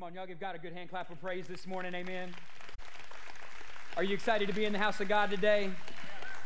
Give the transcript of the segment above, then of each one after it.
Come on, y'all give God a good hand clap of praise this morning. Amen. Are you excited to be in the house of God today?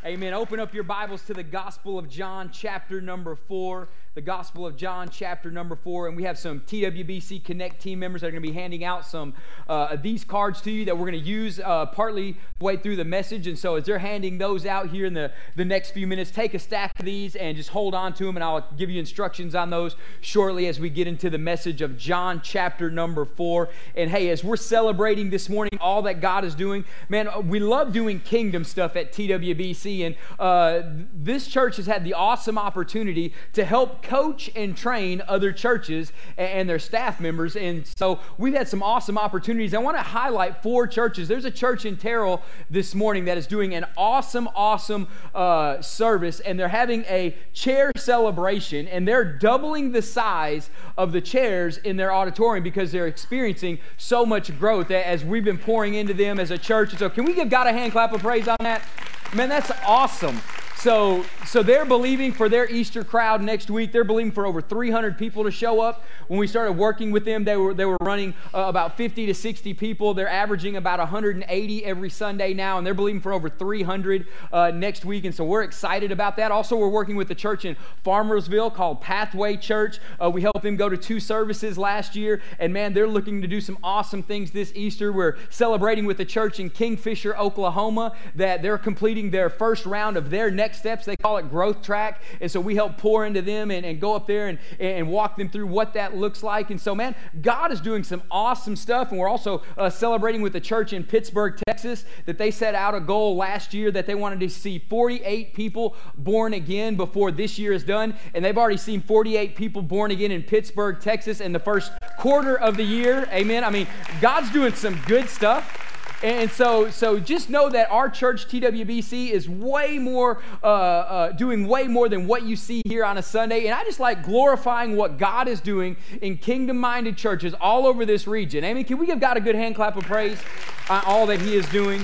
Amen. Open up your Bibles to the Gospel of John, chapter number four the Gospel of John, chapter number four. And we have some TWBC Connect team members that are going to be handing out some uh, these cards to you that we're going to use uh, partly way through the message. And so as they're handing those out here in the, the next few minutes, take a stack of these and just hold on to them. And I'll give you instructions on those shortly as we get into the message of John, chapter number four. And hey, as we're celebrating this morning all that God is doing, man, we love doing kingdom stuff at TWBC. And uh, this church has had the awesome opportunity to help coach and train other churches and their staff members. And so we've had some awesome opportunities. I want to highlight four churches. There's a church in Terrell this morning that is doing an awesome, awesome uh, service, and they're having a chair celebration, and they're doubling the size of the chairs in their auditorium because they're experiencing so much growth as we've been pouring into them as a church. So, can we give God a hand clap of praise on that? Man, that's awesome. So, so they're believing for their Easter crowd next week. They're believing for over 300 people to show up. When we started working with them, they were, they were running uh, about 50 to 60 people. They're averaging about 180 every Sunday now, and they're believing for over 300 uh, next week. And so we're excited about that. Also, we're working with a church in Farmersville called Pathway Church. Uh, we helped them go to two services last year, and man, they're looking to do some awesome things this Easter. We're celebrating with a church in Kingfisher, Oklahoma, that they're completing their first round of their next next steps. They call it growth track. And so we help pour into them and, and go up there and, and walk them through what that looks like. And so, man, God is doing some awesome stuff. And we're also uh, celebrating with the church in Pittsburg, Texas, that they set out a goal last year that they wanted to see 48 people born again before this year is done. And they've already seen 48 people born again in Pittsburg, Texas in the first quarter of the year. Amen. I mean, God's doing some good stuff. And so, so just know that our church, TWBC, is way more, uh, uh, doing way more than what you see here on a Sunday. And I just like glorifying what God is doing in kingdom minded churches all over this region. Amen. Can we give God a good hand clap of praise on all that He is doing?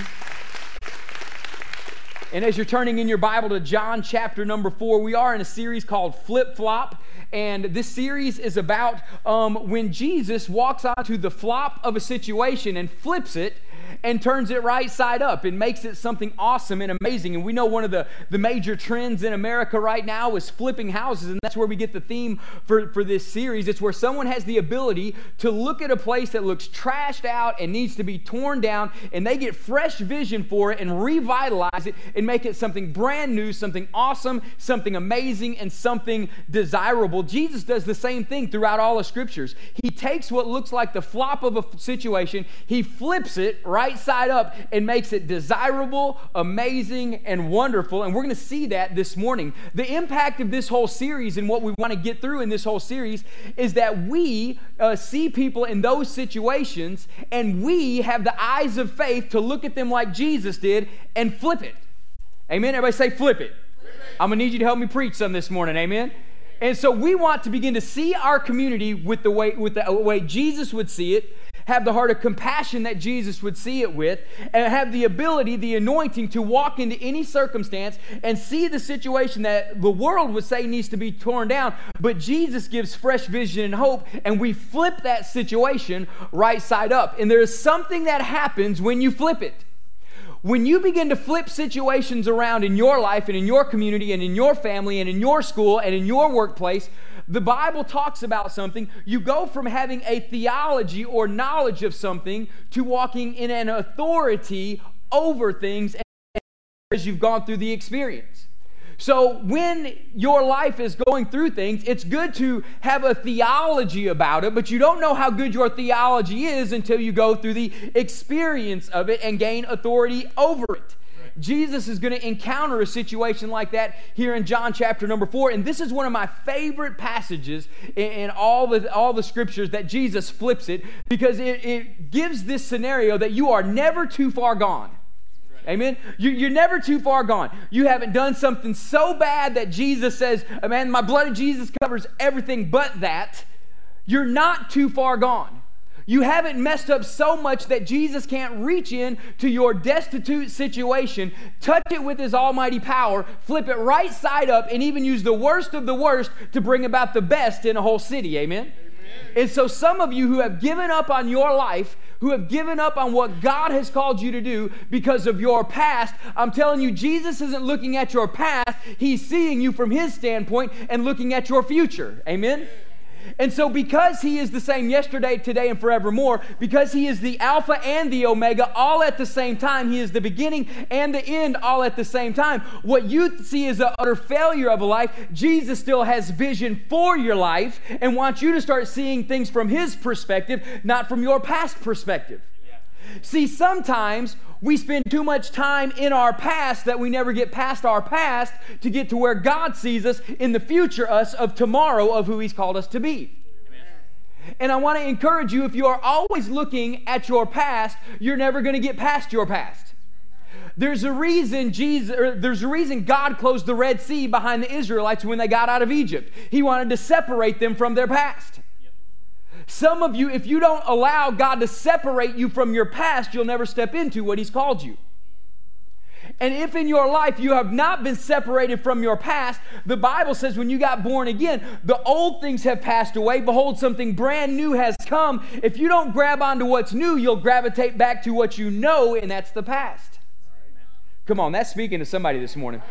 And as you're turning in your Bible to John chapter number four, we are in a series called Flip Flop. And this series is about um, when Jesus walks onto the flop of a situation and flips it and turns it right side up and makes it something awesome and amazing. And we know one of the, the major trends in America right now is flipping houses, and that's where we get the theme for, for this series. It's where someone has the ability to look at a place that looks trashed out and needs to be torn down, and they get fresh vision for it and revitalize it and make it something brand new, something awesome, something amazing, and something desirable. Jesus does the same thing throughout all the scriptures. He takes what looks like the flop of a situation, he flips it right right side up and makes it desirable, amazing, and wonderful. And we're going to see that this morning. The impact of this whole series and what we want to get through in this whole series is that we uh, see people in those situations and we have the eyes of faith to look at them like Jesus did and flip it. Amen. Everybody say flip it. Flip it. I'm going to need you to help me preach some this morning. Amen. And so we want to begin to see our community with the way with the way Jesus would see it have the heart of compassion that Jesus would see it with, and have the ability, the anointing to walk into any circumstance and see the situation that the world would say needs to be torn down. But Jesus gives fresh vision and hope, and we flip that situation right side up. And there is something that happens when you flip it. When you begin to flip situations around in your life and in your community and in your family and in your school and in your workplace, the Bible talks about something, you go from having a theology or knowledge of something to walking in an authority over things as you've gone through the experience. So, when your life is going through things, it's good to have a theology about it, but you don't know how good your theology is until you go through the experience of it and gain authority over it. Jesus is going to encounter a situation like that here in John chapter number four. And this is one of my favorite passages in, in all, the, all the scriptures that Jesus flips it because it, it gives this scenario that you are never too far gone. Amen. You, are never too far gone. You haven't done something so bad that Jesus says, Man, my blood of Jesus covers everything but that. You're not too far gone. You haven't messed up so much that Jesus can't reach in to your destitute situation, touch it with his almighty power, flip it right side up, and even use the worst of the worst to bring about the best in a whole city. Amen? Amen. And so, some of you who have given up on your life, who have given up on what God has called you to do because of your past, I'm telling you, Jesus isn't looking at your past, He's seeing you from His standpoint and looking at your future. Amen? And so, because He is the same yesterday, today, and forevermore, because He is the Alpha and the Omega all at the same time, He is the beginning and the end all at the same time. What you see is an utter failure of a life, Jesus still has vision for your life and wants you to start seeing things from His perspective, not from your past perspective. See, sometimes we spend too much time in our past that we never get past our past to get to where God sees us in the future us of tomorrow of who He's called us to be. And I want to encourage you if you are always looking at your past, you're never going to get past your past. There's a reason Jesus there's a reason God closed the Red Sea behind the Israelites when they got out of Egypt. He wanted to separate them from their past. Some of you, if you don't allow God to separate you from your past, you'll never step into what He's called you. And if in your life you have not been separated from your past, the Bible says when you got born again, the old things have passed away. Behold, something brand new has come. If you don't grab onto what's new, you'll gravitate back to what you know, and that's the past. Come on, that's speaking to somebody this morning.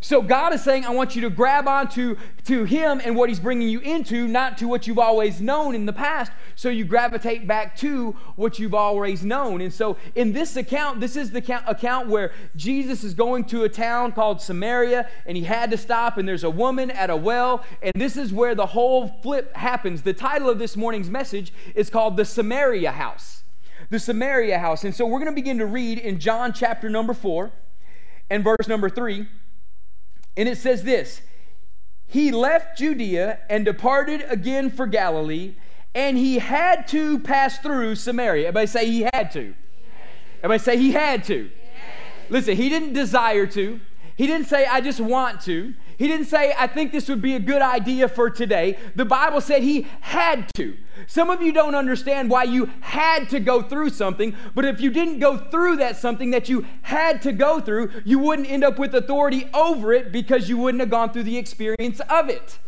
So God is saying, I want you to grab onto to Him and what He's bringing you into, not to what you've always known in the past. So you gravitate back to what you've always known. And so in this account, this is the account where Jesus is going to a town called Samaria, and he had to stop, and there's a woman at a well, and this is where the whole flip happens. The title of this morning's message is called The Samaria House. The Samaria House. And so we're going to begin to read in John chapter number 4 and verse number 3. And it says this He left Judea and departed again for Galilee, and he had to pass through Samaria. Everybody say he had to. Everybody say he had to. Listen, he didn't desire to. He didn't say, I just want to. He didn't say, I think this would be a good idea for today. The Bible said he had to. Some of you don't understand why you had to go through something, but if you didn't go through that something that you had to go through, you wouldn't end up with authority over it because you wouldn't have gone through the experience of it.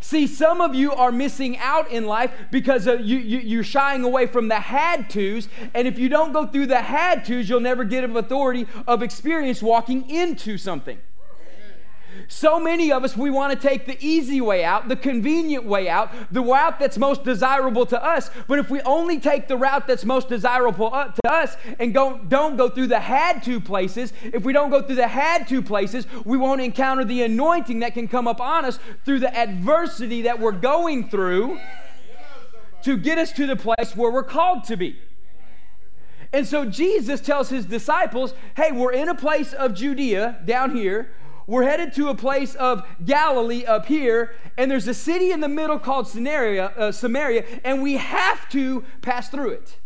See, some of you are missing out in life because you, you, you're shying away from the had tos. And if you don't go through the had tos, you'll never get authority of experience walking into something. So many of us, we want to take the easy way out, the convenient way out, the route that's most desirable to us. But if we only take the route that's most desirable uh, to us and go, don't go through the had to places, if we don't go through the had to places, we won't encounter the anointing that can come up on us through the adversity that we're going through to get us to the place where we're called to be. And so Jesus tells his disciples, hey, we're in a place of Judea down here we're headed to a place of Galilee up here, and there's a city in the middle called Samaria, uh, Samaria and we have to pass through it.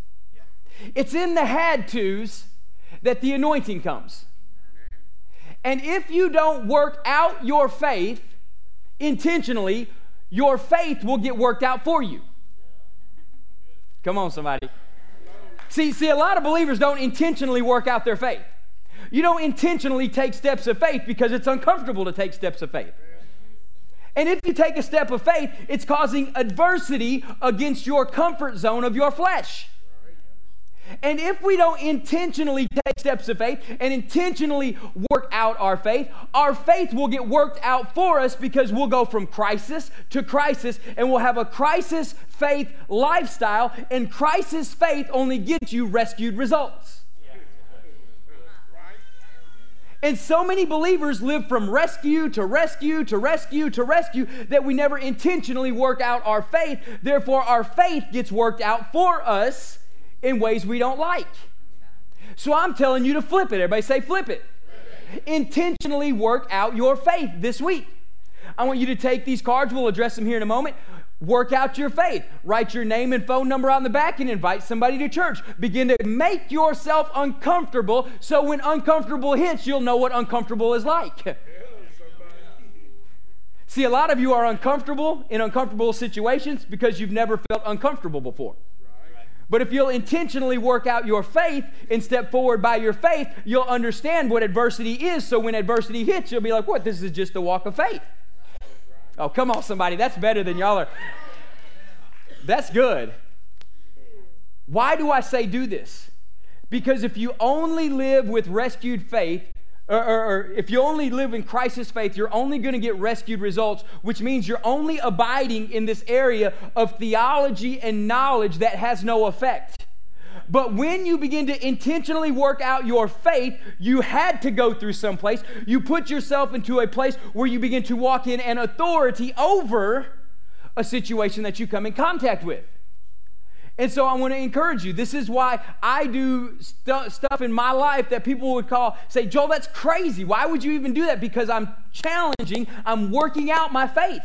It's in the had tos that the anointing comes. And if you don't work out your faith intentionally, your faith will get worked out for you. Come on, somebody. See, see, a lot of believers don't intentionally work out their faith. You don't intentionally take steps of faith because it's uncomfortable to take steps of faith. And if you take a step of faith, it's causing adversity against your comfort zone of your flesh. And if we don't intentionally take steps of faith and intentionally work out our faith, our faith will get worked out for us because we'll go from crisis to crisis and we'll have a crisis faith lifestyle. And crisis faith only gets you rescued results. And so many believers live from rescue to rescue to rescue to rescue that we never intentionally work out our faith. Therefore, our faith gets worked out for us in ways we don't like. So I'm telling you to flip it. Everybody say, flip it. Intentionally work out your faith this week. I want you to take these cards. We'll address them here in a moment. Work out your faith. Write your name and phone number on the back and invite somebody to church. Begin to make yourself uncomfortable so when uncomfortable hits, you'll know what uncomfortable is like. See, a lot of you are uncomfortable in uncomfortable situations because you've never felt uncomfortable before. But if you'll intentionally work out your faith and step forward by your faith, you'll understand what adversity is. So when adversity hits, you'll be like, what? This is just a walk of faith. Oh, come on, somebody. That's better than y'all are. That's good. Why do I say do this? Because if you only live with rescued faith, or, or, or, if you only live in crisis faith, you're only going to get rescued results, which means you're only abiding in this area of theology and knowledge that has no effect. But when you begin to intentionally work out your faith, you had to go through some place. You put yourself into a place where you begin to walk in an authority over a situation that you come in contact with. And so I want to encourage you. This is why I do st- stuff in my life that people would call, say, Joel, that's crazy. Why would you even do that? Because I'm challenging, I'm working out my faith.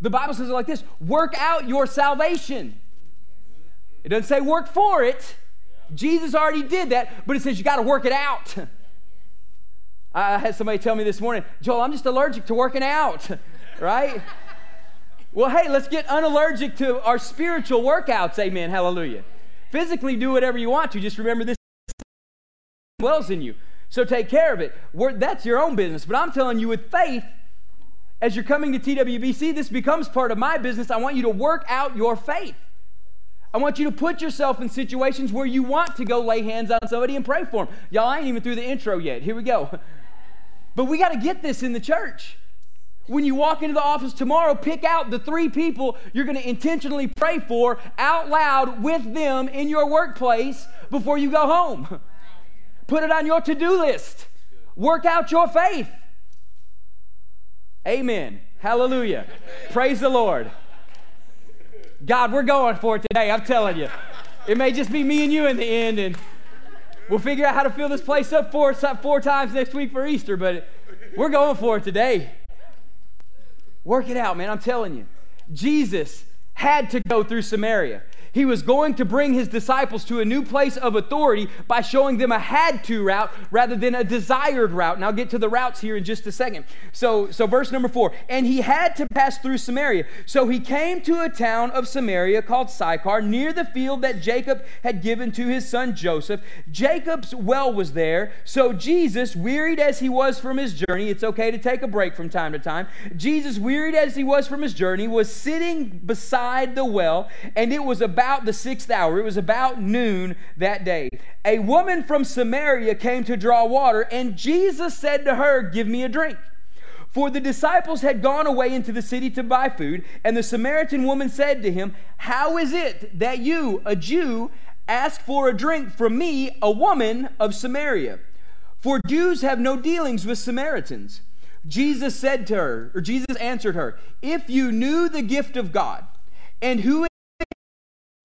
The Bible says it like this work out your salvation. It doesn't say work for it. Jesus already did that, but it says you got to work it out. I had somebody tell me this morning, Joel, I'm just allergic to working out, right? Well, hey, let's get unallergic to our spiritual workouts. Amen. Hallelujah. Physically, do whatever you want to. Just remember this dwells in you. So take care of it. We're, that's your own business. But I'm telling you, with faith, as you're coming to TWBC, this becomes part of my business. I want you to work out your faith. I want you to put yourself in situations where you want to go lay hands on somebody and pray for them. Y'all, I ain't even through the intro yet. Here we go. But we got to get this in the church. When you walk into the office tomorrow, pick out the three people you're going to intentionally pray for out loud with them in your workplace before you go home. Put it on your to do list. Work out your faith. Amen. Hallelujah. Praise the Lord. God, we're going for it today. I'm telling you. It may just be me and you in the end, and we'll figure out how to fill this place up four, four times next week for Easter, but we're going for it today. Work it out, man. I'm telling you. Jesus had to go through Samaria. He was going to bring his disciples to a new place of authority by showing them a had to route rather than a desired route. And I'll get to the routes here in just a second. So, so verse number four. And he had to pass through Samaria. So he came to a town of Samaria called Sychar, near the field that Jacob had given to his son Joseph. Jacob's well was there. So Jesus, wearied as he was from his journey, it's okay to take a break from time to time. Jesus, wearied as he was from his journey, was sitting beside the well, and it was about about the sixth hour. It was about noon that day. A woman from Samaria came to draw water, and Jesus said to her, Give me a drink. For the disciples had gone away into the city to buy food, and the Samaritan woman said to him, How is it that you, a Jew, ask for a drink from me, a woman of Samaria? For Jews have no dealings with Samaritans. Jesus said to her, or Jesus answered her, If you knew the gift of God, and who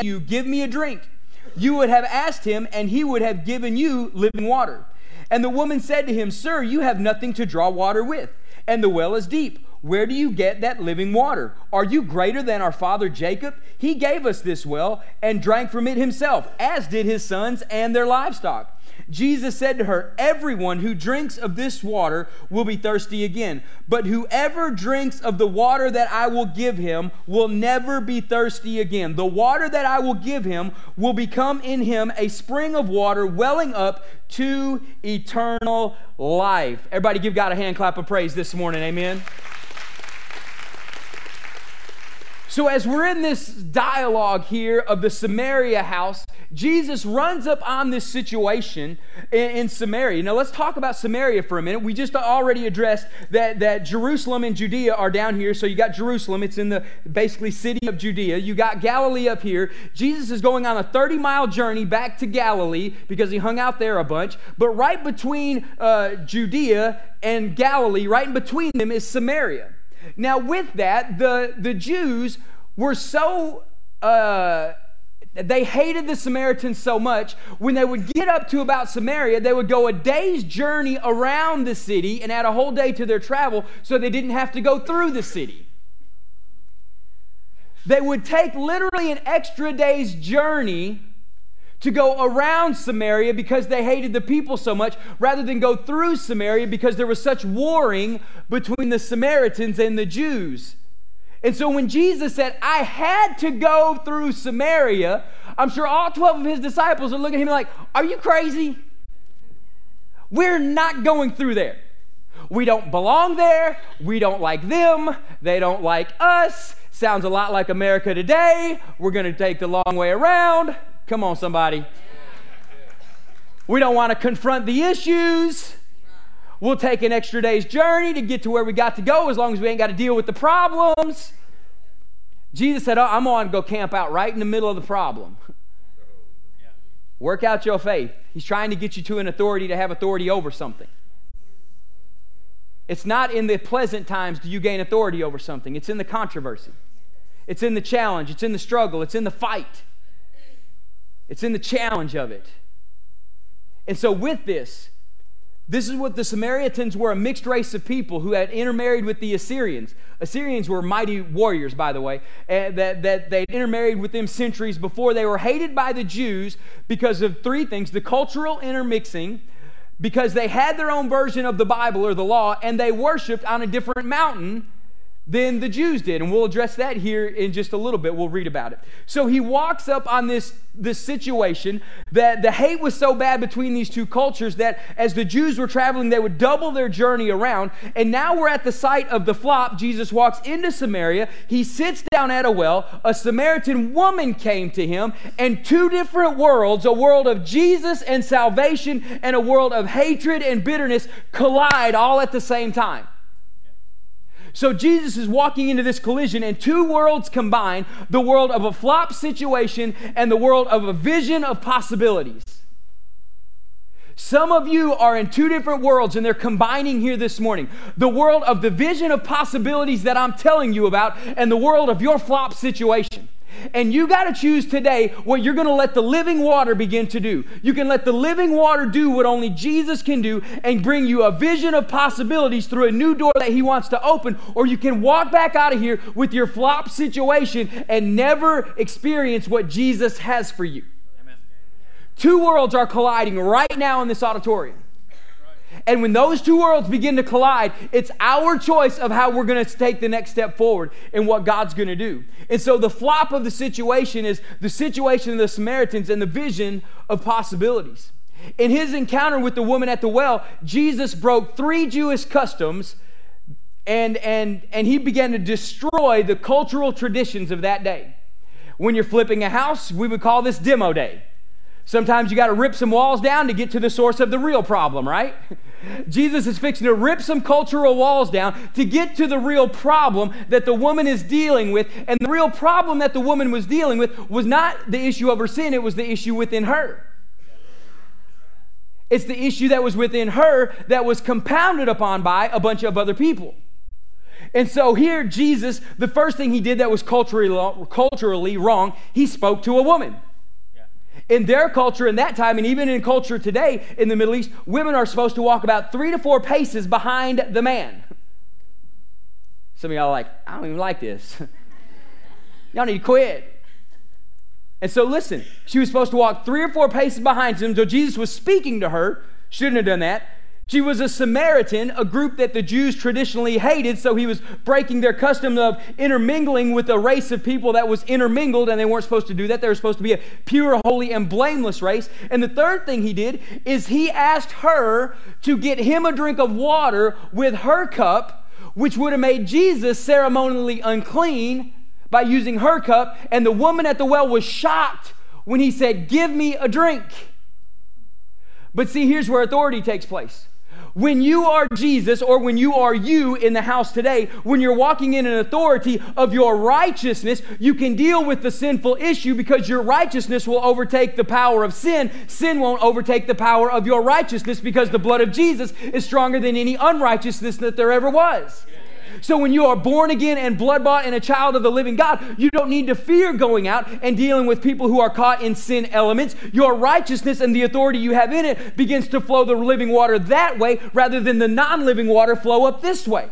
you, Give me a drink. You would have asked him, and he would have given you living water. And the woman said to him, Sir, you have nothing to draw water with, and the well is deep. Where do you get that living water? Are you greater than our father Jacob? He gave us this well and drank from it himself, as did his sons and their livestock. Jesus said to her, Everyone who drinks of this water will be thirsty again, but whoever drinks of the water that I will give him will never be thirsty again. The water that I will give him will become in him a spring of water welling up to eternal life. Everybody give God a hand clap of praise this morning. Amen. So, as we're in this dialogue here of the Samaria house, Jesus runs up on this situation in, in, Samaria. Now, let's talk about Samaria for a minute. We just already addressed that, that Jerusalem and Judea are down here. So, you got Jerusalem, it's in the basically city of Judea. You got Galilee up here. Jesus is going on a 30 mile journey back to Galilee because he hung out there a bunch. But right between uh, Judea and Galilee, right in between them, is Samaria. Now, with that, the, the Jews were so. Uh, they hated the Samaritans so much, when they would get up to about Samaria, they would go a day's journey around the city and add a whole day to their travel so they didn't have to go through the city. They would take literally an extra day's journey to go around Samaria because they hated the people so much, rather than go through Samaria because there was such warring between the Samaritans and the Jews. And so when Jesus said, I had to go through Samaria, I'm sure all 12 of his disciples are looking at him like, Are you crazy? We're not going through there. We don't belong there. We don't like them. They don't like us. Sounds a lot like America today. We're going to take the long way around. Come on, somebody. We don't want to confront the issues. We'll take an extra day's journey to get to where we got to go as long as we ain't got to deal with the problems. Jesus said, oh, I'm going to go camp out right in the middle of the problem. Work out your faith. He's trying to get you to an authority to have authority over something. It's not in the pleasant times do you gain authority over something, it's in the controversy, it's in the challenge, it's in the struggle, it's in the fight, it's in the challenge of it. And so, with this, this is what the Samaritans were a mixed race of people who had intermarried with the Assyrians. Assyrians were mighty warriors, by the way, and that, that they intermarried with them centuries before. They were hated by the Jews because of three things the cultural intermixing, because they had their own version of the Bible or the law, and they worshiped on a different mountain than the Jews did. And we'll address that here in just a little bit. We'll read about it. So he walks up on this, this situation that the hate was so bad between these two cultures that as the Jews were traveling, they would double their journey around. And now we're at the site of the flop. Jesus walks into Samaria. He sits down at a well. A Samaritan woman came to him, and two different worlds a world of Jesus and salvation, and a world of hatred and bitterness collide all at the same time. So Jesus is walking into this collision, and two worlds combine the world of a flop situation and the world of a vision of possibilities. Some of you are in two different worlds and they're combining here this morning. The world of the vision of possibilities that I'm telling you about, and the world of your flop situation. And you got to choose today what you're going to let the living water begin to do. You can let the living water do what only Jesus can do and bring you a vision of possibilities through a new door that He wants to open, or you can walk back out of here with your flop situation and never experience what Jesus has for you. Amen. Two worlds are colliding right now in this auditorium. And when those two worlds begin to collide, it's our choice of how we're going to take the next step forward and what God's going to do. And so the flop of the situation is the situation of the Samaritans and the vision of possibilities. In his encounter with the woman at the well, Jesus broke three Jewish customs and, and, and he began to destroy the cultural traditions of that day. When you're flipping a house, we would call this demo day. Sometimes you got to rip some walls down to get to the source of the real problem, right? Jesus is fixing to rip some cultural walls down to get to the real problem that the woman is dealing with. And the real problem that the woman was dealing with was not the issue of her sin, it was the issue within her. It's the issue that was within her that was compounded upon by a bunch of other people. And so here, Jesus, the first thing he did that was culturally, culturally wrong, he spoke to a woman. In their culture in that time, and even in culture today in the Middle East, women are supposed to walk about three to four paces behind the man. Some of y'all are like, I don't even like this. y'all need to quit. And so, listen, she was supposed to walk three or four paces behind him. So, Jesus was speaking to her. Shouldn't have done that. She was a Samaritan, a group that the Jews traditionally hated, so he was breaking their custom of intermingling with a race of people that was intermingled, and they weren't supposed to do that. They were supposed to be a pure, holy, and blameless race. And the third thing he did is he asked her to get him a drink of water with her cup, which would have made Jesus ceremonially unclean by using her cup. And the woman at the well was shocked when he said, Give me a drink. But see, here's where authority takes place. When you are Jesus or when you are you in the house today, when you're walking in an authority of your righteousness, you can deal with the sinful issue because your righteousness will overtake the power of sin. Sin won't overtake the power of your righteousness because the blood of Jesus is stronger than any unrighteousness that there ever was. So when you are born again and blood bought and a child of the living God, you don't need to fear going out and dealing with people who are caught in sin elements. Your righteousness and the authority you have in it begins to flow the living water that way rather than the non living water flow up this way.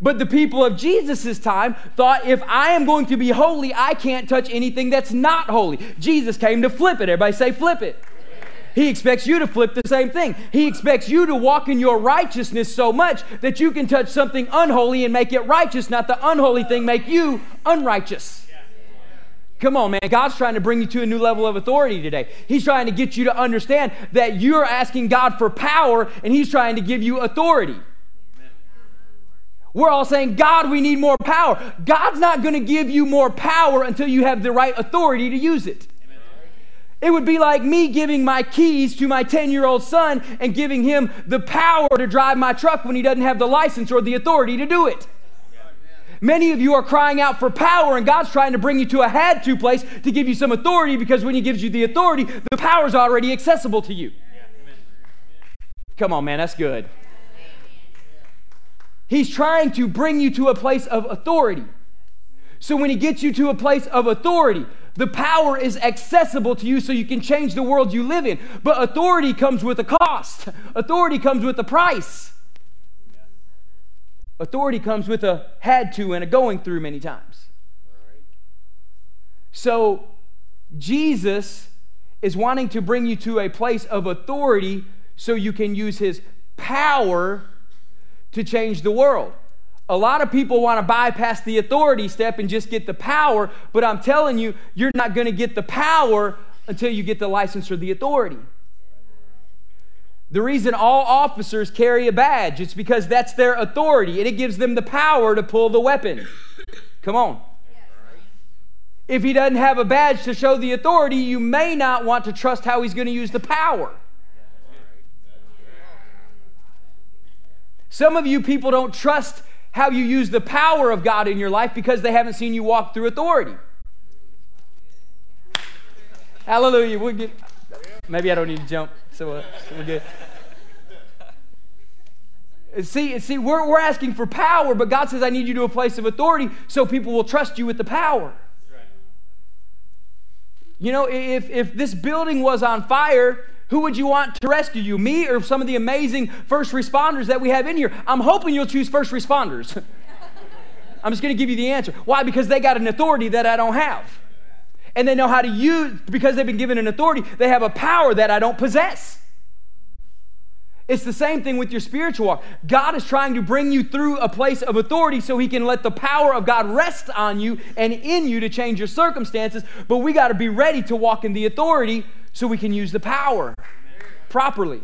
But the people of Jesus' time thought if I am going to be holy, I can't touch anything that's not holy. Jesus came to flip it. Everybody say, flip it. He expects you to flip the same thing. He expects you to walk in your righteousness so much that you can touch something unholy and make it righteous, not the unholy thing make you unrighteous. Come on, man. God's trying to bring you to a new level of authority today. He's trying to get you to understand that you're asking God for power and He's trying to give you authority. We're all saying, God, we need more power. God's not going to give you more power until you have the right authority to use it. It would be like me giving my keys to my 10 year old son and giving him the power to drive my truck when he doesn't have the license or the authority to do it. Many of you are crying out for power, and God's trying to bring you to a had to place to give you some authority because when He gives you the authority, the power is already accessible to you. Come on, man, that's good. He's trying to bring you to a place of authority. So when He gets you to a place of authority, the power is accessible to you so you can change the world you live in. But authority comes with a cost, authority comes with a price. Authority comes with a had to and a going through many times. So, Jesus is wanting to bring you to a place of authority so you can use his power to change the world. A lot of people want to bypass the authority step and just get the power, but I'm telling you, you're not going to get the power until you get the license or the authority. The reason all officers carry a badge is because that's their authority and it gives them the power to pull the weapon. Come on. If he doesn't have a badge to show the authority, you may not want to trust how he's going to use the power. Some of you people don't trust how you use the power of God in your life because they haven't seen you walk through authority. Hallelujah. We'll get, maybe I don't need to jump, so uh, we're good. See, see we're, we're asking for power, but God says, I need you to a place of authority so people will trust you with the power. You know, if, if this building was on fire, who would you want to rescue you, me or some of the amazing first responders that we have in here? I'm hoping you'll choose first responders. I'm just going to give you the answer. Why? Because they got an authority that I don't have. And they know how to use, because they've been given an authority, they have a power that I don't possess. It's the same thing with your spiritual walk. God is trying to bring you through a place of authority so He can let the power of God rest on you and in you to change your circumstances. But we got to be ready to walk in the authority so we can use the power properly.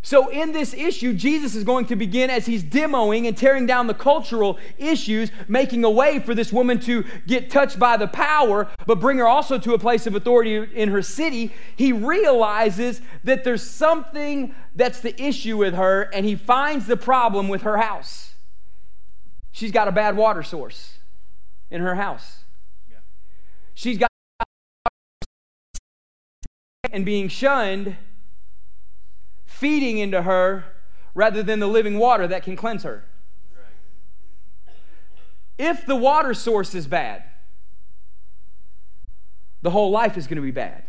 So, in this issue, Jesus is going to begin as he's demoing and tearing down the cultural issues, making a way for this woman to get touched by the power, but bring her also to a place of authority in her city. He realizes that there's something that's the issue with her, and he finds the problem with her house. She's got a bad water source in her house. She's got and being shunned feeding into her rather than the living water that can cleanse her. If the water source is bad, the whole life is going to be bad.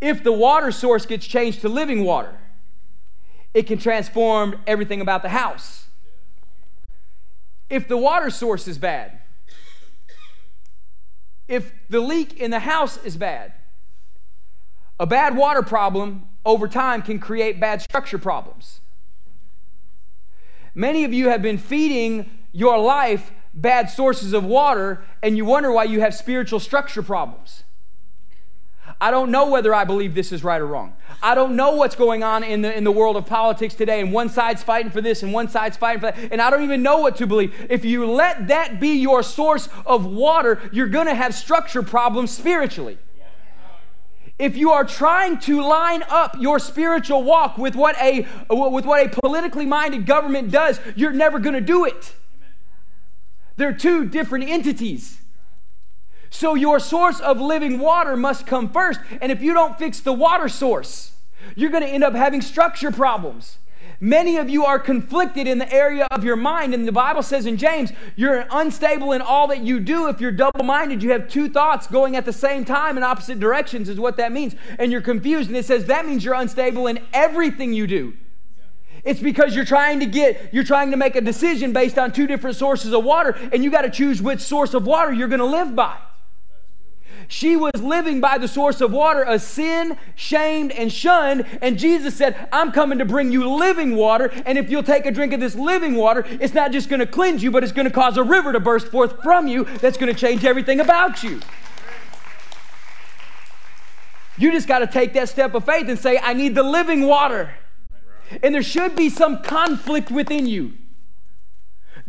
If the water source gets changed to living water, it can transform everything about the house. If the water source is bad, if the leak in the house is bad, a bad water problem over time can create bad structure problems. Many of you have been feeding your life bad sources of water, and you wonder why you have spiritual structure problems. I don't know whether I believe this is right or wrong. I don't know what's going on in the, in the world of politics today, and one side's fighting for this and one side's fighting for that, and I don't even know what to believe. If you let that be your source of water, you're going to have structure problems spiritually. If you are trying to line up your spiritual walk with what a, with what a politically minded government does, you're never going to do it. They're two different entities. So your source of living water must come first. And if you don't fix the water source, you're going to end up having structure problems. Many of you are conflicted in the area of your mind. And the Bible says in James, you're unstable in all that you do. If you're double minded, you have two thoughts going at the same time in opposite directions, is what that means. And you're confused. And it says that means you're unstable in everything you do. It's because you're trying to get, you're trying to make a decision based on two different sources of water, and you got to choose which source of water you're going to live by. She was living by the source of water, a sin, shamed, and shunned. And Jesus said, I'm coming to bring you living water. And if you'll take a drink of this living water, it's not just going to cleanse you, but it's going to cause a river to burst forth from you that's going to change everything about you. You just got to take that step of faith and say, I need the living water. And there should be some conflict within you.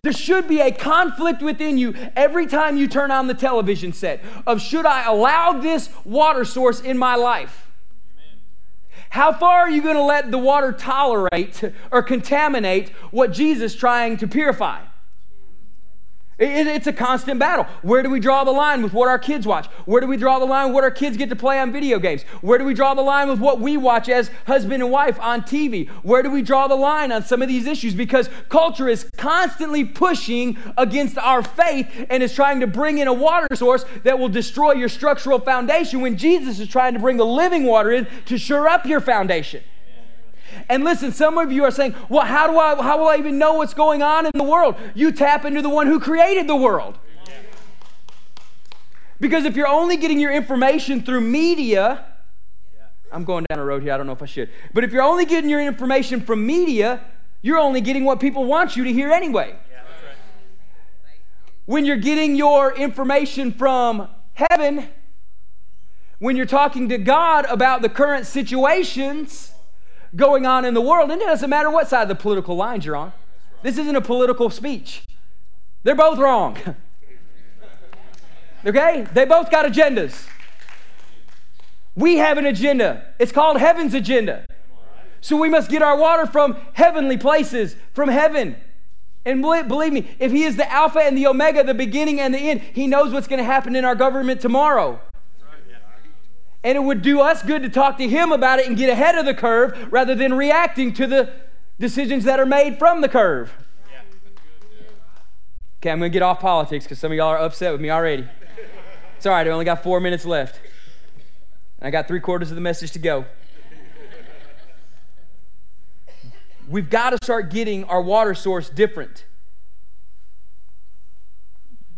There should be a conflict within you every time you turn on the television set of should I allow this water source in my life? How far are you going to let the water tolerate or contaminate what Jesus is trying to purify? It, it's a constant battle. Where do we draw the line with what our kids watch? Where do we draw the line with what our kids get to play on video games? Where do we draw the line with what we watch as husband and wife on TV? Where do we draw the line on some of these issues? Because culture is constantly pushing against our faith and is trying to bring in a water source that will destroy your structural foundation when Jesus is trying to bring the living water in to shore up your foundation. And listen, some of you are saying, well, how do I how will I even know what's going on in the world? You tap into the one who created the world. Because if you're only getting your information through media, I'm going down a road here, I don't know if I should. But if you're only getting your information from media, you're only getting what people want you to hear anyway. When you're getting your information from heaven, when you're talking to God about the current situations, going on in the world, and it doesn't matter what side of the political lines you're on. This isn't a political speech. They're both wrong. okay? They both got agendas. We have an agenda. It's called heaven's agenda. So we must get our water from heavenly places, from heaven. And believe me, if He is the Alpha and the Omega, the beginning and the end, He knows what's going to happen in our government tomorrow. And it would do us good to talk to him about it and get ahead of the curve rather than reacting to the decisions that are made from the curve. Okay, I'm going to get off politics because some of y'all are upset with me already. It's all right, I only got four minutes left. I got three quarters of the message to go. We've got to start getting our water source different.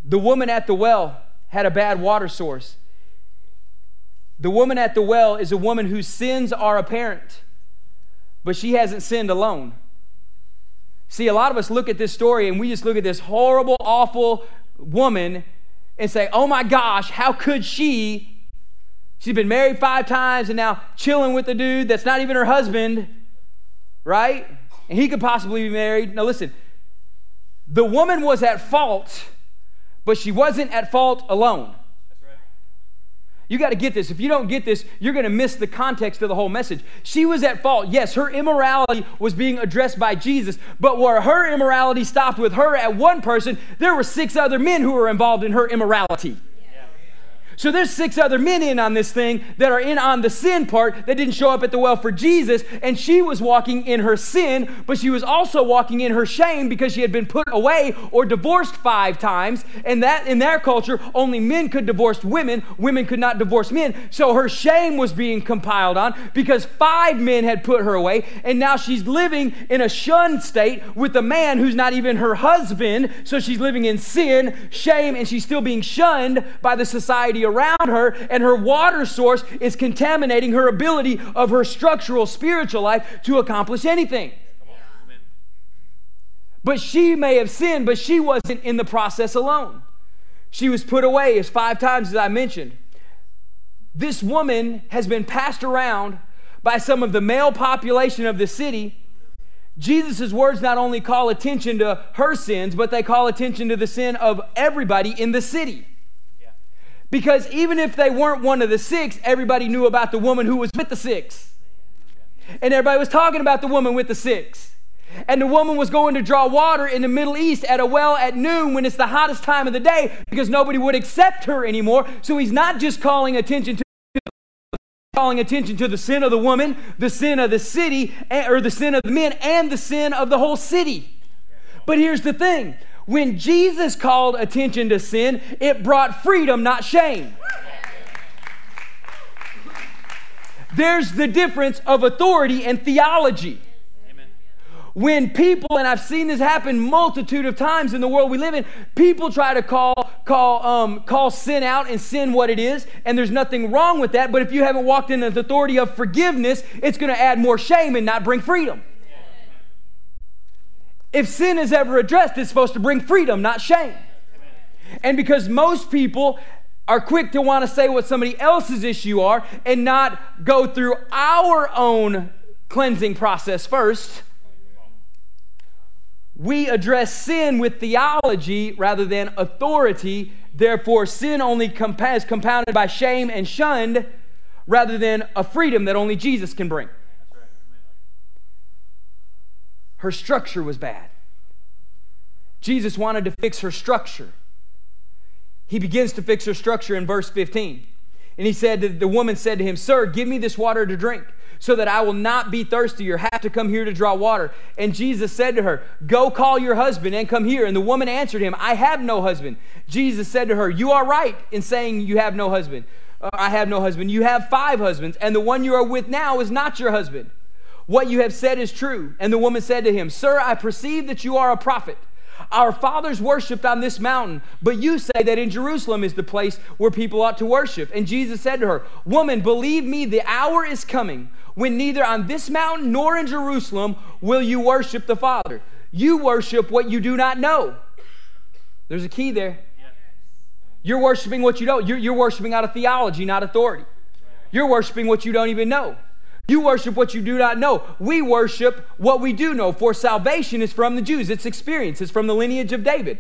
The woman at the well had a bad water source. The woman at the well is a woman whose sins are apparent, but she hasn't sinned alone. See, a lot of us look at this story and we just look at this horrible, awful woman and say, oh my gosh, how could she? She's been married five times and now chilling with a dude that's not even her husband, right? And he could possibly be married. Now, listen, the woman was at fault, but she wasn't at fault alone. You got to get this. If you don't get this, you're going to miss the context of the whole message. She was at fault. Yes, her immorality was being addressed by Jesus, but where her immorality stopped with her at one person, there were six other men who were involved in her immorality. So there's six other men in on this thing that are in on the sin part that didn't show up at the well for Jesus, and she was walking in her sin, but she was also walking in her shame because she had been put away or divorced five times, and that in their culture only men could divorce women, women could not divorce men. So her shame was being compiled on because five men had put her away, and now she's living in a shunned state with a man who's not even her husband. So she's living in sin, shame, and she's still being shunned by the society around her, and her water source is contaminating her ability of her structural spiritual life to accomplish anything. But she may have sinned, but she wasn't in the process alone. She was put away as five times, as I mentioned. This woman has been passed around by some of the male population of the city. Jesus' words not only call attention to her sins, but they call attention to the sin of everybody in the city. Because even if they weren't one of the six, everybody knew about the woman who was with the six. And everybody was talking about the woman with the six. And the woman was going to draw water in the Middle East at a well at noon when it's the hottest time of the day because nobody would accept her anymore. So he's not just calling attention to calling attention to the sin of the woman, the sin of the city, eh, or the sin of the men, and the sin of the whole city. But here's the thing when Jesus called attention to sin, it brought freedom, not shame. There's the difference of authority and theology. When people, and I've seen this happen multitude of times in the world we live in, people try to call call um, call sin out and sin what it is, and there's nothing wrong with that. But if you haven't walked in the authority of forgiveness, it's going to add more shame and not bring freedom. If sin is ever addressed, it's supposed to bring freedom, not shame. And because most people are quick to want to say what somebody else's issue are and not go through our own cleansing process first, we address sin with theology rather than authority. Therefore, sin only is compounded by shame and shunned rather than a freedom that only Jesus can bring. Her structure was bad. Jesus wanted to fix her structure. He begins to fix her structure in verse 15. And he said, The woman said to him, Sir, give me this water to drink so that I will not be thirsty or have to come here to draw water. And Jesus said to her, Go call your husband and come here. And the woman answered him, I have no husband. Jesus said to her, You are right in saying you have no husband. Uh, I have no husband. You have five husbands, and the one you are with now is not your husband. What you have said is true. And the woman said to him, Sir, I perceive that you are a prophet. Our fathers worshiped on this mountain, but you say that in Jerusalem is the place where people ought to worship. And Jesus said to her, Woman, believe me, the hour is coming when neither on this mountain nor in Jerusalem will you worship the Father. You worship what you do not know. There's a key there. You're worshiping what you don't. You're, you're worshiping out of theology, not authority. You're worshiping what you don't even know. You worship what you do not know. We worship what we do know. For salvation is from the Jews, it's experience, it's from the lineage of David.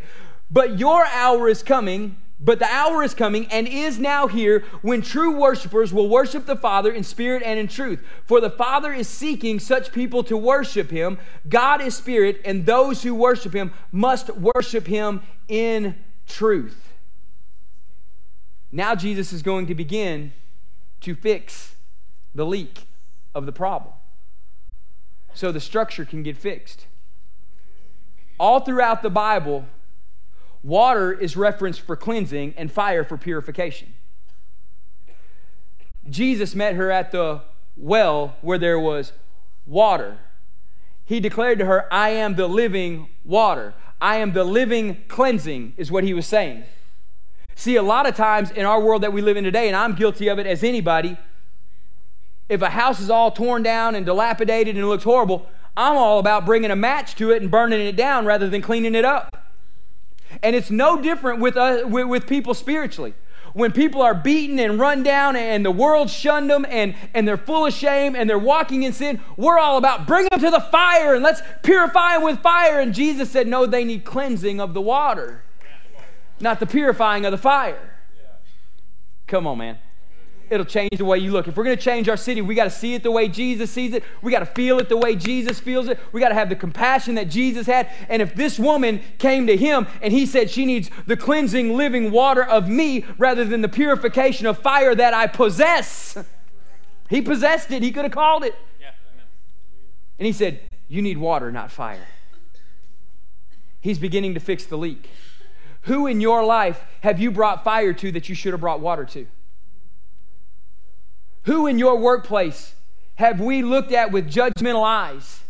But your hour is coming but the hour is coming and is now here when true worshipers will worship the Father in spirit and in truth. For the Father is seeking such people to worship him. God is spirit, and those who worship him must worship him in truth. Now, Jesus is going to begin to fix the leak of the problem so the structure can get fixed. All throughout the Bible, Water is referenced for cleansing and fire for purification. Jesus met her at the well where there was water. He declared to her, I am the living water. I am the living cleansing, is what he was saying. See, a lot of times in our world that we live in today, and I'm guilty of it as anybody, if a house is all torn down and dilapidated and looks horrible, I'm all about bringing a match to it and burning it down rather than cleaning it up. And it's no different with, uh, with, with people spiritually. When people are beaten and run down and the world shunned them and, and they're full of shame and they're walking in sin, we're all about bring them to the fire and let's purify them with fire. And Jesus said, no, they need cleansing of the water, not the purifying of the fire. Come on, man it'll change the way you look. If we're going to change our city, we got to see it the way Jesus sees it. We got to feel it the way Jesus feels it. We got to have the compassion that Jesus had. And if this woman came to him and he said she needs the cleansing living water of me rather than the purification of fire that I possess, he possessed it. He could have called it. And he said, You need water, not fire. He's beginning to fix the leak. Who in your life have you brought fire to that you should have brought water to? Who in your workplace have we looked at with judgmental eyes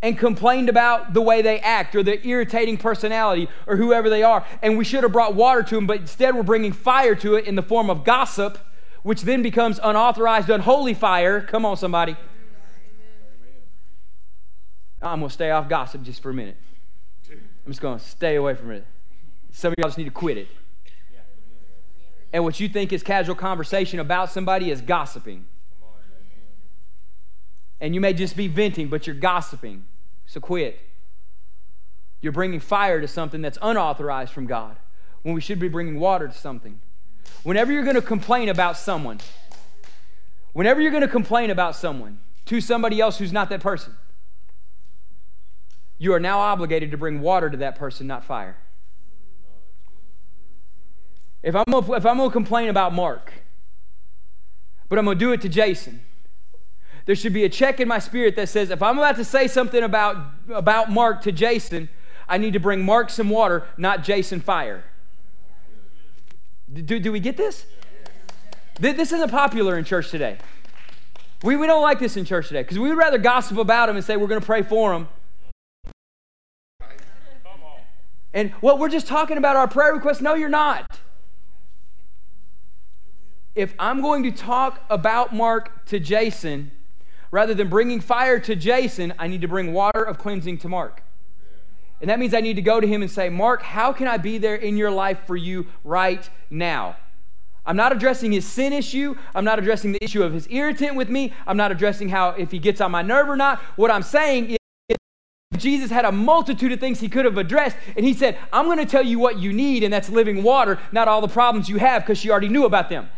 and complained about the way they act or their irritating personality or whoever they are? And we should have brought water to them, but instead we're bringing fire to it in the form of gossip, which then becomes unauthorized, unholy fire. Come on, somebody. I'm going to stay off gossip just for a minute. I'm just going to stay away from it. Some of y'all just need to quit it and what you think is casual conversation about somebody is gossiping. And you may just be venting, but you're gossiping. So quit. You're bringing fire to something that's unauthorized from God when we should be bringing water to something. Whenever you're going to complain about someone, whenever you're going to complain about someone to somebody else who's not that person, you are now obligated to bring water to that person, not fire. If I'm gonna, if I'm gonna complain about Mark, but I'm gonna do it to Jason, there should be a check in my spirit that says if I'm about to say something about, about Mark to Jason, I need to bring Mark some water, not Jason fire. Do, do we get this? This isn't popular in church today. We, we don't like this in church today because we would rather gossip about them and say we're going to pray for them. And well, we're just talking about our prayer requests. No, you're not if I'm going to talk about Mark to Jason, rather than bringing fire to Jason, I need to bring water of cleansing to Mark. And that means I need to go to him and say, Mark, how can I be there in your life for you right now? I'm not addressing his sin issue. I'm not addressing the issue of his irritant with me. I'm not addressing how if he gets on my nerve or not. What I'm saying is Jesus had a multitude of things he could have addressed, and he said, I'm going to tell you what you need, and that's living water, not all the problems you have, because she already knew about them.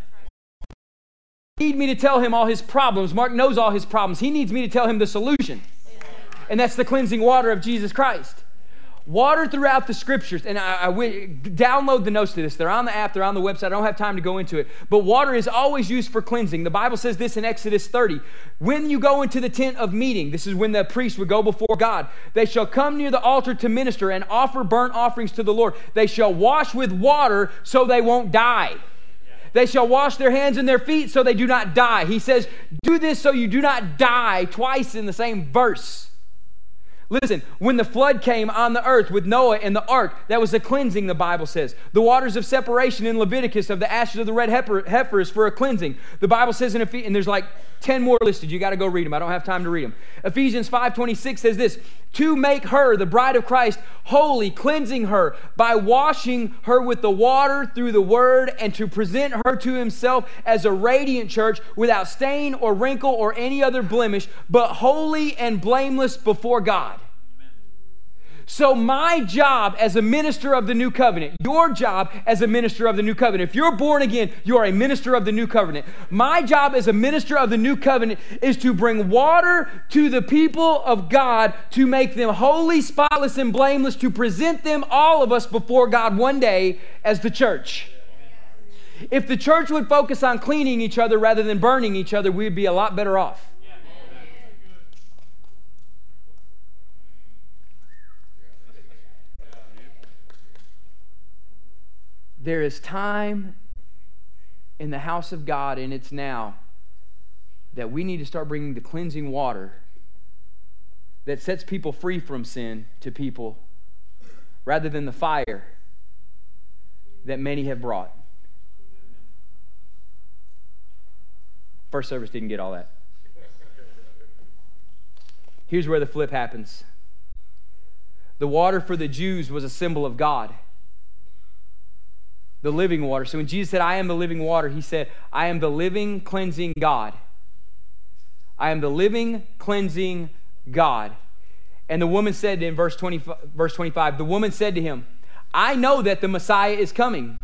Need me to tell him all his problems. Mark knows all his problems. He needs me to tell him the solution. And that's the cleansing water of Jesus Christ. Water throughout the scriptures, and I, I download the notes to this. They're on the app, they're on the website. I don't have time to go into it. But water is always used for cleansing. The Bible says this in Exodus 30. When you go into the tent of meeting, this is when the priest would go before God, they shall come near the altar to minister and offer burnt offerings to the Lord. They shall wash with water so they won't die. They shall wash their hands and their feet so they do not die. He says, Do this so you do not die twice in the same verse. Listen, when the flood came on the earth with Noah and the ark, that was a cleansing, the Bible says. The waters of separation in Leviticus of the ashes of the red heifer, heifers for a cleansing. The Bible says in Ephesians, and there's like 10 more listed. You got to go read them. I don't have time to read them. Ephesians 5.26 says this, to make her, the bride of Christ, holy, cleansing her by washing her with the water through the word and to present her to himself as a radiant church without stain or wrinkle or any other blemish, but holy and blameless before God. So, my job as a minister of the new covenant, your job as a minister of the new covenant, if you're born again, you are a minister of the new covenant. My job as a minister of the new covenant is to bring water to the people of God to make them holy, spotless, and blameless, to present them, all of us, before God one day as the church. If the church would focus on cleaning each other rather than burning each other, we'd be a lot better off. There is time in the house of God, and it's now, that we need to start bringing the cleansing water that sets people free from sin to people rather than the fire that many have brought. First service didn't get all that. Here's where the flip happens the water for the Jews was a symbol of God the living water. So when Jesus said, I am the living water, he said, I am the living, cleansing God. I am the living, cleansing God. And the woman said in verse, 20, verse 25, the woman said to him, I know that the Messiah is coming,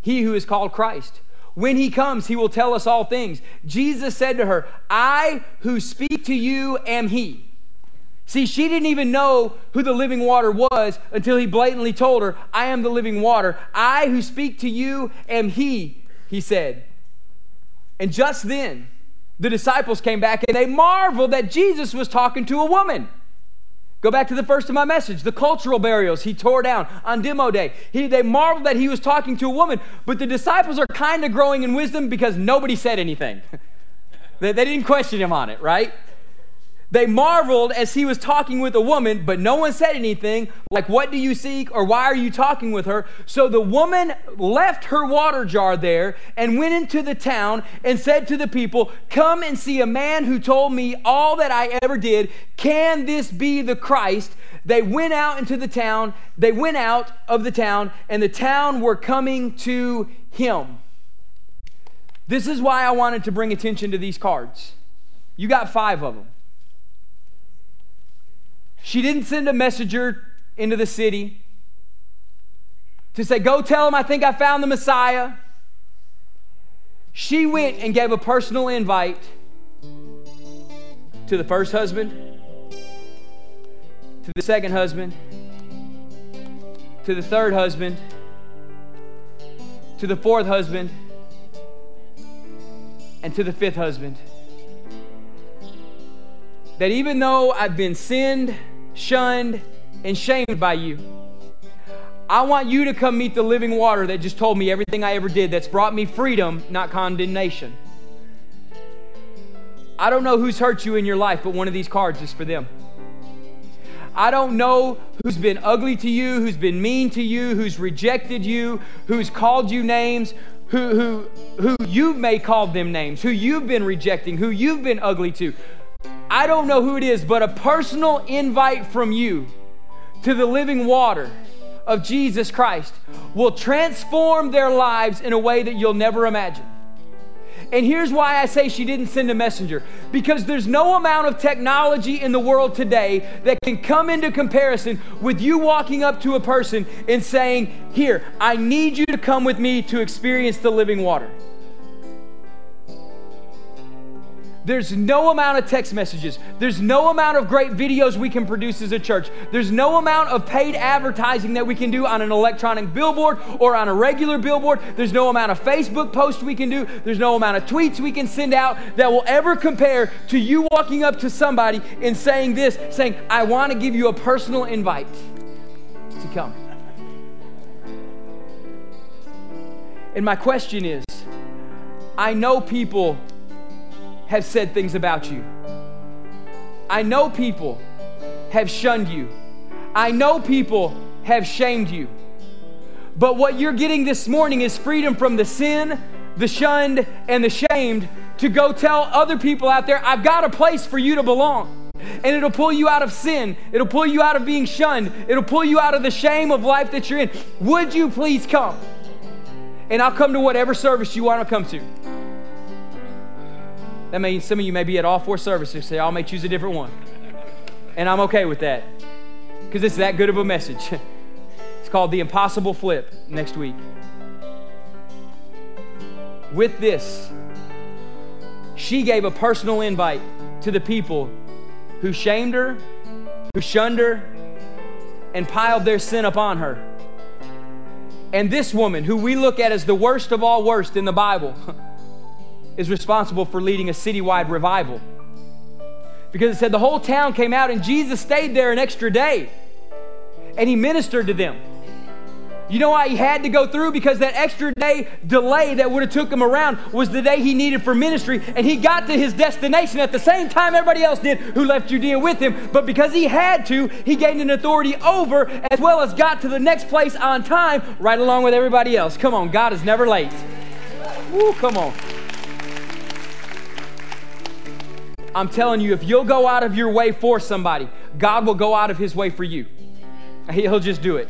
he who is called Christ. When he comes, he will tell us all things. Jesus said to her, I who speak to you am he. See, she didn't even know who the living water was until he blatantly told her, I am the living water. I who speak to you am he, he said. And just then, the disciples came back and they marveled that Jesus was talking to a woman. Go back to the first of my message, the cultural burials he tore down on Demo Day. He, they marveled that he was talking to a woman, but the disciples are kind of growing in wisdom because nobody said anything. they, they didn't question him on it, right? They marveled as he was talking with a woman, but no one said anything, like, What do you seek? or Why are you talking with her? So the woman left her water jar there and went into the town and said to the people, Come and see a man who told me all that I ever did. Can this be the Christ? They went out into the town, they went out of the town, and the town were coming to him. This is why I wanted to bring attention to these cards. You got five of them. She didn't send a messenger into the city to say, Go tell him I think I found the Messiah. She went and gave a personal invite to the first husband, to the second husband, to the third husband, to the fourth husband, and to the fifth husband. That even though I've been sinned, shunned, and shamed by you. I want you to come meet the living water that just told me everything I ever did, that's brought me freedom, not condemnation. I don't know who's hurt you in your life, but one of these cards is for them. I don't know who's been ugly to you, who's been mean to you, who's rejected you, who's called you names, who, who, who you may call them names, who you've been rejecting, who you've been ugly to. I don't know who it is, but a personal invite from you to the living water of Jesus Christ will transform their lives in a way that you'll never imagine. And here's why I say she didn't send a messenger because there's no amount of technology in the world today that can come into comparison with you walking up to a person and saying, Here, I need you to come with me to experience the living water. There's no amount of text messages. There's no amount of great videos we can produce as a church. There's no amount of paid advertising that we can do on an electronic billboard or on a regular billboard. There's no amount of Facebook posts we can do. There's no amount of tweets we can send out that will ever compare to you walking up to somebody and saying this, saying, I want to give you a personal invite to come. And my question is I know people have said things about you. I know people have shunned you. I know people have shamed you. But what you're getting this morning is freedom from the sin, the shunned, and the shamed to go tell other people out there, I've got a place for you to belong. And it'll pull you out of sin. It'll pull you out of being shunned. It'll pull you out of the shame of life that you're in. Would you please come? And I'll come to whatever service you want to come to. That means some of you may be at all four services, so I may choose a different one. And I'm okay with that because it's that good of a message. it's called The Impossible Flip next week. With this, she gave a personal invite to the people who shamed her, who shunned her, and piled their sin upon her. And this woman, who we look at as the worst of all worst in the Bible, is responsible for leading a citywide revival. Because it said the whole town came out and Jesus stayed there an extra day and he ministered to them. You know why he had to go through? Because that extra day delay that would have took him around was the day he needed for ministry, and he got to his destination at the same time everybody else did who left Judea with him. But because he had to, he gained an authority over as well as got to the next place on time right along with everybody else. Come on, God is never late. Woo, come on. I'm telling you, if you'll go out of your way for somebody, God will go out of his way for you. He'll just do it.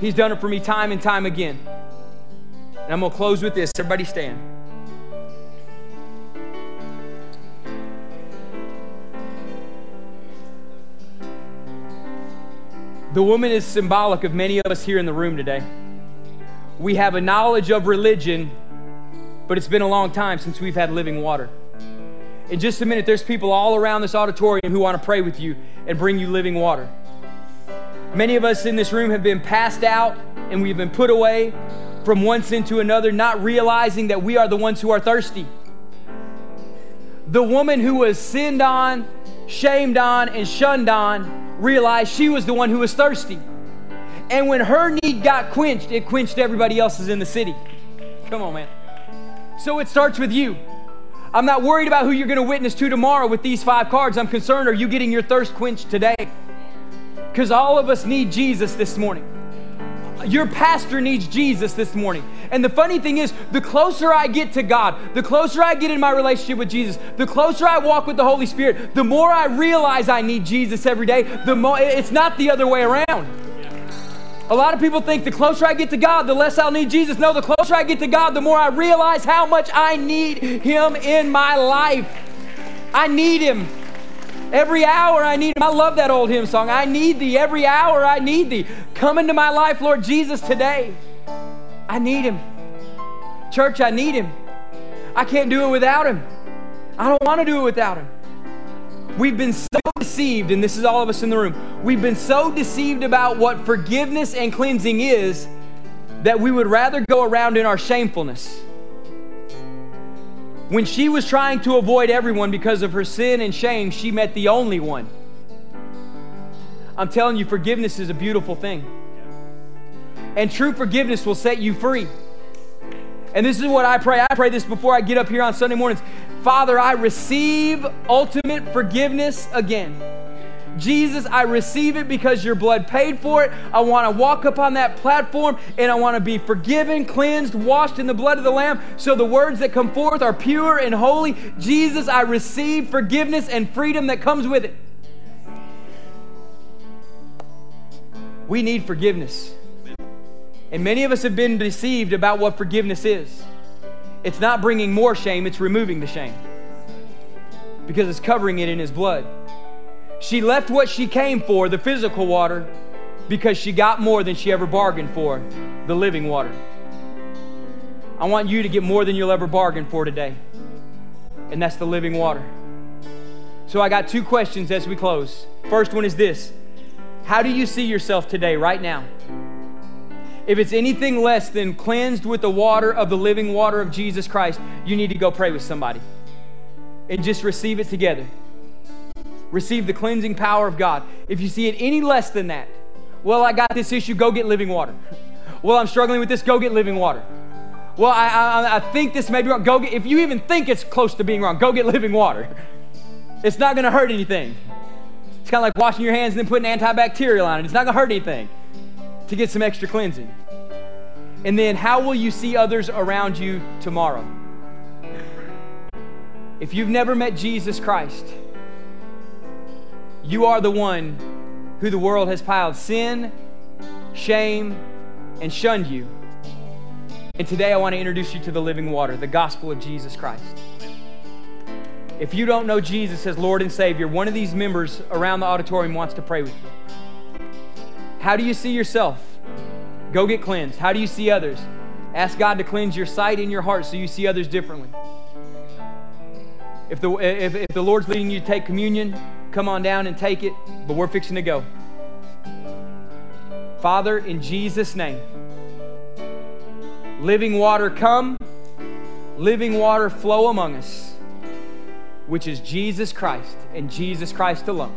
He's done it for me time and time again. And I'm going to close with this. Everybody stand. The woman is symbolic of many of us here in the room today. We have a knowledge of religion, but it's been a long time since we've had living water. In just a minute, there's people all around this auditorium who want to pray with you and bring you living water. Many of us in this room have been passed out and we've been put away from one sin to another, not realizing that we are the ones who are thirsty. The woman who was sinned on, shamed on, and shunned on realized she was the one who was thirsty. And when her need got quenched, it quenched everybody else's in the city. Come on, man. So it starts with you. I'm not worried about who you're going to witness to tomorrow with these five cards. I'm concerned are you getting your thirst quenched today? Because all of us need Jesus this morning. Your pastor needs Jesus this morning. And the funny thing is, the closer I get to God, the closer I get in my relationship with Jesus, the closer I walk with the Holy Spirit, the more I realize I need Jesus every day, the more it's not the other way around. A lot of people think the closer I get to God, the less I'll need Jesus. No, the closer I get to God, the more I realize how much I need Him in my life. I need Him. Every hour I need Him. I love that old hymn song. I need Thee. Every hour I need Thee. Come into my life, Lord Jesus, today. I need Him. Church, I need Him. I can't do it without Him. I don't want to do it without Him. We've been so deceived, and this is all of us in the room, we've been so deceived about what forgiveness and cleansing is that we would rather go around in our shamefulness. When she was trying to avoid everyone because of her sin and shame, she met the only one. I'm telling you, forgiveness is a beautiful thing. And true forgiveness will set you free. And this is what I pray. I pray this before I get up here on Sunday mornings. Father, I receive ultimate forgiveness again. Jesus, I receive it because your blood paid for it. I want to walk up on that platform and I want to be forgiven, cleansed, washed in the blood of the Lamb so the words that come forth are pure and holy. Jesus, I receive forgiveness and freedom that comes with it. We need forgiveness. And many of us have been deceived about what forgiveness is. It's not bringing more shame, it's removing the shame because it's covering it in His blood. She left what she came for, the physical water, because she got more than she ever bargained for, the living water. I want you to get more than you'll ever bargain for today, and that's the living water. So I got two questions as we close. First one is this How do you see yourself today, right now? If it's anything less than cleansed with the water of the living water of Jesus Christ, you need to go pray with somebody and just receive it together. Receive the cleansing power of God. If you see it any less than that, well, I got this issue, go get living water. Well, I'm struggling with this, go get living water. Well, I, I, I think this may be wrong. Go get, if you even think it's close to being wrong, go get living water. It's not going to hurt anything. It's kind of like washing your hands and then putting antibacterial on it. It's not going to hurt anything to get some extra cleansing. And then, how will you see others around you tomorrow? If you've never met Jesus Christ, you are the one who the world has piled sin, shame, and shunned you. And today I want to introduce you to the living water, the gospel of Jesus Christ. If you don't know Jesus as Lord and Savior, one of these members around the auditorium wants to pray with you. How do you see yourself? Go get cleansed. How do you see others? Ask God to cleanse your sight and your heart so you see others differently. If the, if, if the Lord's leading you to take communion, come on down and take it, but we're fixing to go. Father, in Jesus' name, living water come, living water flow among us which is Jesus Christ and Jesus Christ alone.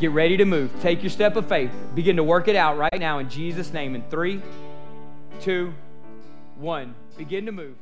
Get ready to move. Take your step of faith. Begin to work it out right now in Jesus' name. In three, two, one. Begin to move.